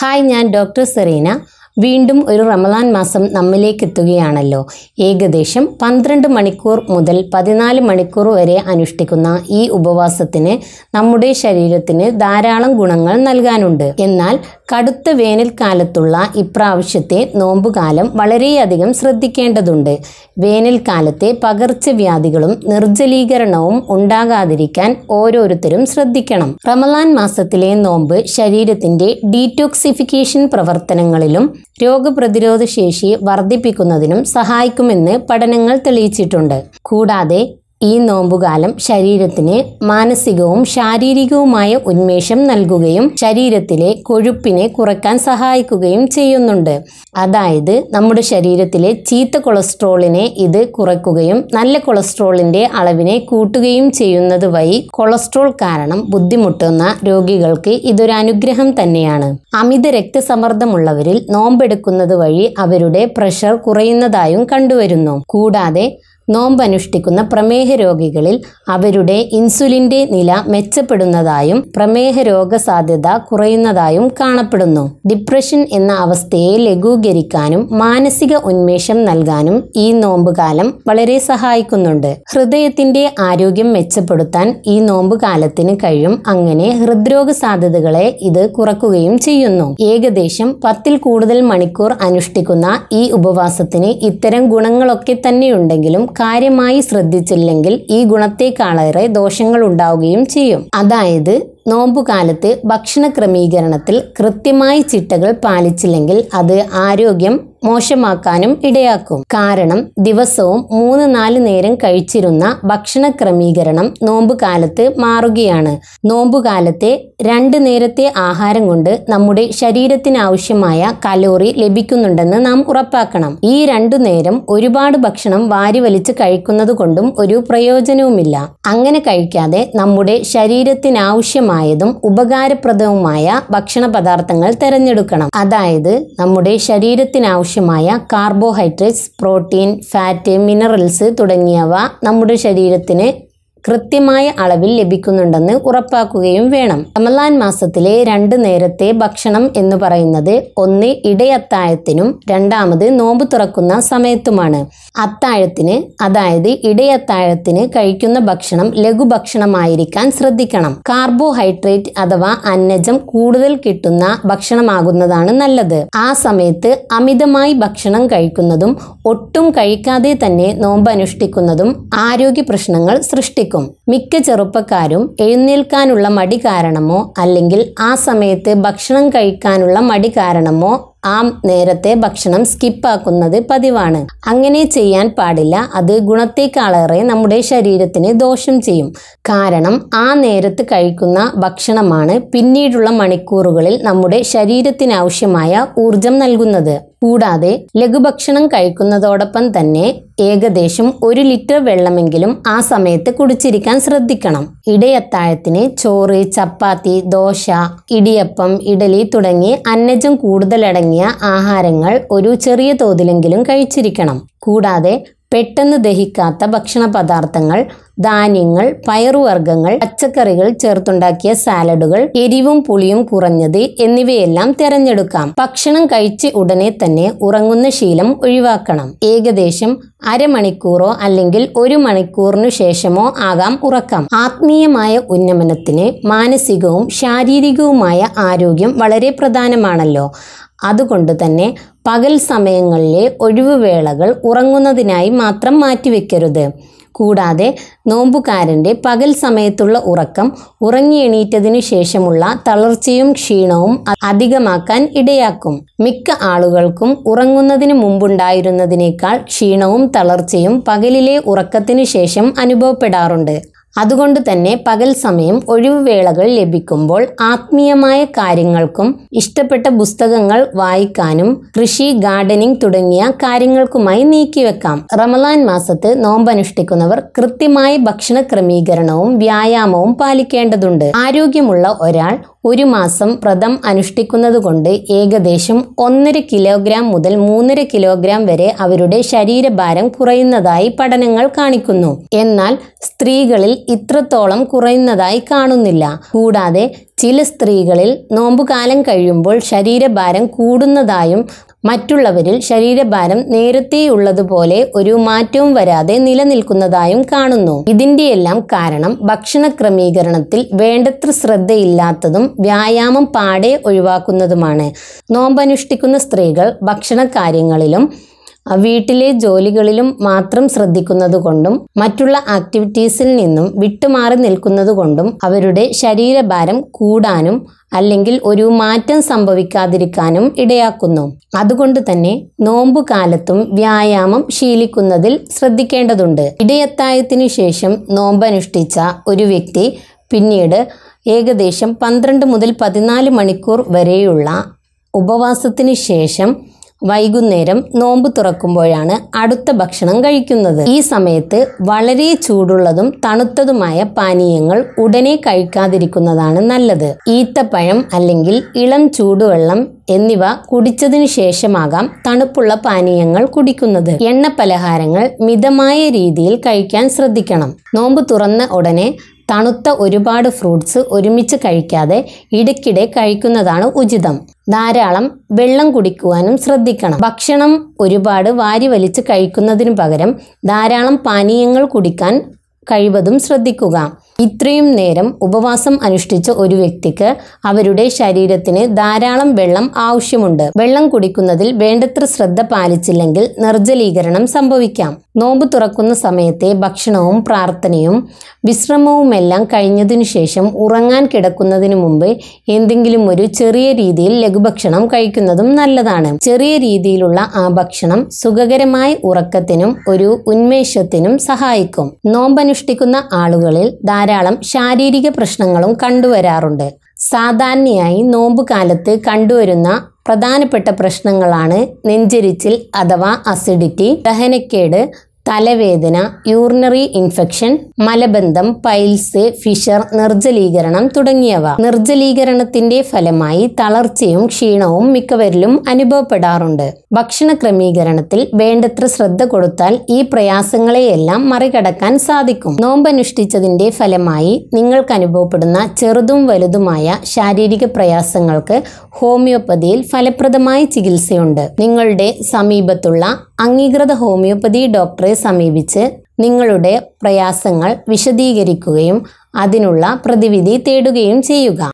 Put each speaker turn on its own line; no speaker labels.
Hi ഞാൻ doctor Serena. വീണ്ടും ഒരു റമദാൻ മാസം നമ്മിലേക്ക് എത്തുകയാണല്ലോ ഏകദേശം പന്ത്രണ്ട് മണിക്കൂർ മുതൽ പതിനാല് മണിക്കൂർ വരെ അനുഷ്ഠിക്കുന്ന ഈ ഉപവാസത്തിന് നമ്മുടെ ശരീരത്തിന് ധാരാളം ഗുണങ്ങൾ നൽകാനുണ്ട്. എന്നാൽ കടുത്ത വേനൽക്കാലത്തുള്ള ഇപ്രാവശ്യത്തെ നോമ്പുകാലം വളരെയധികം ശ്രദ്ധിക്കേണ്ടതുണ്ട്. വേനൽക്കാലത്തെ പകർച്ചവ്യാധികളും നിർജലീകരണവും ഉണ്ടാകാതിരിക്കാൻ ഓരോരുത്തരും ശ്രദ്ധിക്കണം. റമലാൻ മാസത്തിലെ നോമ്പ് ശരീരത്തിന്റെ ഡീറ്റോക്സിഫിക്കേഷൻ പ്രവർത്തനങ്ങളിലും രോഗപ്രതിരോധ ശേഷി വർദ്ധിപ്പിക്കുന്നതിനും സഹായിക്കുമെന്ന് പഠനങ്ങൾ തെളിയിച്ചിട്ടുണ്ട്. കൂടാതെ ഈ നോമ്പുകാലം ശരീരത്തിന് മാനസികവും ശാരീരികവുമായ ഉന്മേഷം നൽകുകയും ശരീരത്തിലെ കൊഴുപ്പിനെ കുറയ്ക്കാൻ സഹായിക്കുകയും ചെയ്യുന്നുണ്ട്. അതായത് നമ്മുടെ ശരീരത്തിലെ ചീത്ത കൊളസ്ട്രോളിനെ ഇത് കുറയ്ക്കുകയും നല്ല കൊളസ്ട്രോളിന്റെ അളവിനെ കൂട്ടുകയും ചെയ്യുന്നത് വഴി കൊളസ്ട്രോൾ കാരണം ബുദ്ധിമുട്ടുന്ന രോഗികൾക്ക് ഇതൊരു അനുഗ്രഹം തന്നെയാണ്. അമിത രക്തസമ്മർദ്ദമുള്ളവരിൽ നോമ്പെടുക്കുന്നത് വഴി അവരുടെ പ്രഷർ കുറയുന്നതായും കണ്ടുവരുന്നു. കൂടാതെ നോമ്പ് അനുഷ്ഠിക്കുന്ന പ്രമേഹ രോഗികളിൽ അവരുടെ ഇൻസുലിന്റെ നില മെച്ചപ്പെടുന്നതായും പ്രമേഹ രോഗസാധ്യത കുറയുന്നതായും കാണപ്പെടുന്നു. ഡിപ്രഷൻ എന്ന അവസ്ഥയെ ലഘൂകരിക്കാനും മാനസിക ഉന്മേഷം നൽകാനും ഈ നോമ്പുകാലം വളരെ സഹായിക്കുന്നുണ്ട്. ഹൃദയത്തിന്റെ ആരോഗ്യം മെച്ചപ്പെടുത്താൻ ഈ നോമ്പുകാലത്തിന് കഴിയും. അങ്ങനെ ഹൃദ്രോഗ സാധ്യതകളെ ഇത് കുറക്കുകയും ചെയ്യുന്നു. ഏകദേശം പത്തിൽ കൂടുതൽ മണിക്കൂർ അനുഷ്ഠിക്കുന്ന ഈ ഉപവാസത്തിന് ഇത്തരം ഗുണങ്ങളൊക്കെ തന്നെയുണ്ടെങ്കിലും കാര്യമായി ശ്രദ്ധിച്ചില്ലെങ്കിൽ ഈ ഗുണത്തെക്കാളേറെ ദോഷങ്ങൾ ഉണ്ടാവുകയും ചെയ്യും. അതായത് നോമ്പുകാലത്ത് ഭക്ഷണ ക്രമീകരണത്തിൽ കൃത്യമായി ചിട്ടകൾ പാലിച്ചില്ലെങ്കിൽ അത് ആരോഗ്യം മോശമാക്കാനും ഇടയാക്കും. കാരണം ദിവസവും മൂന്ന് നാല് നേരം കഴിച്ചിരുന്ന ഭക്ഷണ ക്രമീകരണം നോമ്പുകാലത്ത് മാറുകയാണ്. നോമ്പുകാലത്തെ രണ്ട് നേരത്തെ ആഹാരം കൊണ്ട് നമ്മുടെ ശരീരത്തിനാവശ്യമായ കലോറി ലഭിക്കുന്നുണ്ടെന്ന് നാം ഉറപ്പാക്കണം. ഈ രണ്ടു നേരം ഒരുപാട് ഭക്ഷണം വാരി വലിച്ച് കഴിക്കുന്നത് കൊണ്ടും ഒരു പ്രയോജനവുമില്ല. അങ്ങനെ കഴിക്കാതെ നമ്മുടെ ശരീരത്തിനാവശ്യമായതും ഉപകാരപ്രദവുമായ ഭക്ഷണ പദാർത്ഥങ്ങൾ തിരഞ്ഞെടുക്കണം. അതായത് നമ്മുടെ ശരീരത്തിനാവശ്യമായ കാർബോഹൈഡ്രേറ്റ്സ് പ്രോട്ടീൻ ഫാറ്റ് മിനറൽസ് തുടങ്ങിയവ നമ്മുടെ ശരീരത്തിന് കൃത്യമായ അളവിൽ ലഭിക്കുന്നുണ്ടെന്ന് ഉറപ്പാക്കുകയും വേണം. റമലാൻ മാസത്തിലെ രണ്ട് നേരത്തെ ഭക്ഷണം എന്ന് പറയുന്നത് ഒന്ന് ഇടയത്താഴത്തിനും രണ്ടാമത് നോമ്പ് തുറക്കുന്ന സമയത്തുമാണ്. അത്താഴത്തിന് അതായത് ഇടയത്താഴത്തിന് കഴിക്കുന്ന ഭക്ഷണം ലഘുഭക്ഷണമായിരിക്കാൻ ശ്രദ്ധിക്കണം. കാർബോഹൈഡ്രേറ്റ് അഥവാ അന്നജം കൂടുതൽ കിട്ടുന്ന ഭക്ഷണമാകുന്നതാണ് നല്ലത്. ആ സമയത്ത് അമിതമായി ഭക്ഷണം കഴിക്കുന്നതും ഒട്ടും കഴിക്കാതെ തന്നെ നോമ്പ് അനുഷ്ഠിക്കുന്നതും ആരോഗ്യ പ്രശ്നങ്ങൾ സൃഷ്ടിക്കും. മിക്ക ചെറുപ്പക്കാരും എഴുന്നേൽക്കാനുള്ള മടി കാരണമോ അല്ലെങ്കിൽ ആ സമയത്ത് ഭക്ഷണം കഴിക്കാനുള്ള മടി കാരണമോ ആ നേരത്തെ ഭക്ഷണം സ്കിപ്പാക്കുന്നത് പതിവാണ്. അങ്ങനെ ചെയ്യാൻ പാടില്ല. അത് ഗുണത്തേക്കാളേറെ നമ്മുടെ ശരീരത്തിന് ദോഷം ചെയ്യും. കാരണം ആ നേരത്ത് കഴിക്കുന്ന ഭക്ഷണമാണ് പിന്നീടുള്ള മണിക്കൂറുകളിൽ നമ്മുടെ ശരീരത്തിനാവശ്യമായ ഊർജം നൽകുന്നത്. കൂടാതെ ലഘുഭക്ഷണം കഴിക്കുന്നതോടൊപ്പം തന്നെ ഏകദേശം ഒരു ലിറ്റർ വെള്ളമെങ്കിലും ആ സമയത്ത് കുടിച്ചിരിക്കാൻ ശ്രദ്ധിക്കണം. ഇടയത്താഴത്തിന് ചോറ് ചപ്പാത്തി ദോശ ഇടിയപ്പം ഇഡലി തുടങ്ങി അന്നജം കൂടുതലടങ്ങിയ ആഹാരങ്ങൾ ഒരു ചെറിയ തോതിലെങ്കിലും കഴിച്ചിരിക്കണം. കൂടാതെ പെട്ടെന്ന് ദഹിക്കാത്ത ഭക്ഷണ പദാർത്ഥങ്ങൾ ധാന്യങ്ങൾ പയറുവർഗങ്ങൾ പച്ചക്കറികൾ ചേർത്തുണ്ടാക്കിയ സാലഡുകൾ എരിവും പുളിയും കുറഞ്ഞത് എന്നിവയെല്ലാം തിരഞ്ഞെടുക്കാം. ഭക്ഷണം കഴിച്ച് ഉടനെ തന്നെ ഉറങ്ങുന്ന ശീലം ഒഴിവാക്കണം. ഏകദേശം അരമണിക്കൂറോ അല്ലെങ്കിൽ ഒരു മണിക്കൂറിനു ശേഷമോ ആകാം ഉറക്കം. ആത്മീയമായ ഉന്നമനത്തിന് മാനസികവും ശാരീരികവുമായ ആരോഗ്യം വളരെ പ്രധാനമാണല്ലോ. അതുകൊണ്ട് തന്നെ പകൽ സമയങ്ങളിലെ ഒഴിവുവേളകൾ ഉറങ്ങുന്നതിനായി മാത്രം മാറ്റിവെക്കരുത്. കൂടാതെ നോമ്പുകാരന്റെ പകൽ സമയത്തുള്ള ഉറക്കം ഉറങ്ങിയെണീറ്റതിനു ശേഷമുള്ള തളർച്ചയും ക്ഷീണവും അധികമാക്കാൻ ഇടയാക്കും. മിക്ക ആളുകൾക്കും ഉറങ്ങുന്നതിന് മുമ്പുണ്ടായിരുന്നതിനേക്കാൾ ക്ഷീണവും തളർച്ചയും പകലിലെ ഉറക്കത്തിനു ശേഷം അനുഭവപ്പെടാറുണ്ട്. അതുകൊണ്ട് തന്നെ പകൽ സമയം ഒഴിവുവേളകൾ ലഭിക്കുമ്പോൾ ആത്മീയമായ കാര്യങ്ങൾക്കും ഇഷ്ടപ്പെട്ട പുസ്തകങ്ങൾ വായിക്കാനും കൃഷി ഗാർഡനിങ് തുടങ്ങിയ കാര്യങ്ങൾക്കുമായി നീക്കിവെക്കാം. റമലാൻ മാസത്ത് നോമ്പനുഷ്ഠിക്കുന്നവർ കൃത്യമായ ഭക്ഷണ ക്രമീകരണവും വ്യായാമവും പാലിക്കേണ്ടതുണ്ട്. ആരോഗ്യമുള്ള ഒരാൾ ഒരു മാസം വ്രതം അനുഷ്ഠിക്കുന്നതുകൊണ്ട് ഏകദേശം ഒന്നര കിലോഗ്രാം മുതൽ മൂന്നര കിലോഗ്രാം വരെ അവരുടെ ശരീരഭാരം കുറയുന്നതായി പഠനങ്ങൾ കാണിക്കുന്നു. എന്നാൽ സ്ത്രീകളിൽ ഇത്രത്തോളം കുറയുന്നതായി കാണുന്നില്ല. കൂടാതെ ചില സ്ത്രീകളിൽ നോമ്പുകാലം കഴിയുമ്പോൾ ശരീരഭാരം കൂടുന്നതായും മറ്റുള്ളവരിൽ ശരീരഭാരം നേരത്തെയുള്ളതുപോലെ ഒരു മാറ്റവും വരാതെ നിലനിൽക്കുന്നതായും കാണുന്നു. ഇതിന്റെയെല്ലാം കാരണം ഭക്ഷണ ക്രമീകരണത്തിൽ വേണ്ടത്ര ശ്രദ്ധയില്ലാത്തതും വ്യായാമം പാടെ ഒഴിവാക്കുന്നതുമാണ്. നോമ്പനുഷ്ഠിക്കുന്ന സ്ത്രീകൾ ഭക്ഷണ കാര്യങ്ങളിലും വീട്ടിലെ ജോലികളിലും മാത്രം ശ്രദ്ധിക്കുന്നതുകൊണ്ടും മറ്റുള്ള ആക്ടിവിറ്റീസിൽ നിന്നും വിട്ടുമാറി നിൽക്കുന്നതുകൊണ്ടും അവരുടെ ശരീരഭാരം കൂടാനും അല്ലെങ്കിൽ ഒരു മാറ്റം സംഭവിക്കാതിരിക്കാനും ഇടയാക്കുന്നു. അതുകൊണ്ട് തന്നെ നോമ്പ് കാലത്തും വ്യായാമം ശീലിക്കുന്നതിൽ ശ്രദ്ധിക്കേണ്ടതുണ്ട്. ഇടയത്തായത്തിനു ശേഷം നോമ്പനുഷ്ഠിച്ച ഒരു വ്യക്തി പിന്നീട് ഏകദേശം പന്ത്രണ്ട് മുതൽ പതിനാല് മണിക്കൂർ വരെയുള്ള ഉപവാസത്തിന് ശേഷം വൈകുന്നേരം നോമ്പ് തുറക്കുമ്പോഴാണ് അടുത്ത ഭക്ഷണം കഴിക്കുന്നത്. ഈ സമയത്ത് വളരെ ചൂടുള്ളതും തണുത്തതുമായ പാനീയങ്ങൾ ഉടനെ കഴിക്കാതിരിക്കുന്നതാണ് നല്ലത്. ഈത്തപ്പഴം അല്ലെങ്കിൽ ഇളം ചൂടുവെള്ളം എന്നിവ കുടിച്ചതിനു ശേഷമാകാം തണുപ്പുള്ള പാനീയങ്ങൾ കുടിക്കുന്നത്. എണ്ണ പലഹാരങ്ങൾ മിതമായ രീതിയിൽ കഴിക്കാൻ ശ്രദ്ധിക്കണം. നോമ്പ് തുറന്ന ഉടനെ തണുത്ത ഒരുപാട് ഫ്രൂട്ട്സ് ഒരുമിച്ച് കഴിക്കാതെ ഇടയ്ക്കിടെ കഴിക്കുന്നതാണ് ഉചിതം. ധാരാളം വെള്ളം കുടിക്കുവാനും ശ്രദ്ധിക്കണം. ഭക്ഷണം ഒരുപാട് വാരി വലിച്ച് കഴിക്കുന്നതിന് പകരം ധാരാളം പാനീയങ്ങൾ കുടിക്കാൻ കഴിവതും ശ്രദ്ധിക്കുക. ഇത്രയും നേരം ഉപവാസം അനുഷ്ഠിച്ച ഒരു വ്യക്തിക്ക് അവരുടെ ശരീരത്തിന് ധാരാളം വെള്ളം ആവശ്യമുണ്ട്. വെള്ളം കുടിക്കുന്നതിൽ വേണ്ടത്ര ശ്രദ്ധ പാലിച്ചില്ലെങ്കിൽ നിർജലീകരണം സംഭവിക്കാം. നോമ്പ് തുറക്കുന്ന സമയത്തെ ഭക്ഷണവും പ്രാർത്ഥനയും വിശ്രമവുമെല്ലാം കഴിഞ്ഞതിനു ശേഷം ഉറങ്ങാൻ കിടക്കുന്നതിന് മുമ്പ് എന്തെങ്കിലും ഒരു ചെറിയ രീതിയിൽ ലഘുഭക്ഷണം കഴിക്കുന്നതും നല്ലതാണ്. ചെറിയ രീതിയിലുള്ള ആ ഭക്ഷണം സുഖകരമായ ഉറക്കത്തിനും ഒരു ഉന്മേഷത്തിനും സഹായിക്കും. നോമ്പനുഷ്ഠിക്കുന്ന ആളുകളിൽ ധാരാളം ശാരീരിക പ്രശ്നങ്ങളും കണ്ടുവരാറുണ്ട്. സാധാരണയായി നോമ്പുകാലത്ത് കണ്ടുവരുന്ന പ്രധാനപ്പെട്ട പ്രശ്നങ്ങളാണ് നെഞ്ചരിച്ചിൽ അഥവാ അസിഡിറ്റി ദഹനക്കേട് തലവേദന യൂറിനറി ഇൻഫെക്ഷൻ മലബന്ധം പൈൽസ് ഫിഷർ നിർജലീകരണം തുടങ്ങിയവ. നിർജലീകരണത്തിന്റെ ഫലമായി തളർച്ചയും ക്ഷീണവും മിക്കവരിലും അനുഭവപ്പെടാറുണ്ട്. ഭക്ഷണ ക്രമീകരണത്തിൽ വേണ്ടത്ര ശ്രദ്ധ കൊടുത്താൽ ഈ പ്രയാസങ്ങളെയെല്ലാം മറികടക്കാൻ സാധിക്കും. നോമ്പനുഷ്ഠിച്ചതിന്റെ ഫലമായി നിങ്ങൾക്ക് അനുഭവപ്പെടുന്ന ചെറുതും വലുതുമായ ശാരീരിക പ്രയാസങ്ങൾക്ക് ഹോമിയോപ്പതിയിൽ ഫലപ്രദമായ ചികിത്സയുണ്ട്. നിങ്ങളുടെ സമീപത്തുള്ള അംഗീകൃത ഹോമിയോപ്പതി ഡോക്ടറെ സമീപിച്ച് നിങ്ങളുടെ പ്രയാസങ്ങൾ വിശദീകരിക്കുകയും അതിനുള്ള പ്രതിവിധി തേടുകയും ചെയ്യുക.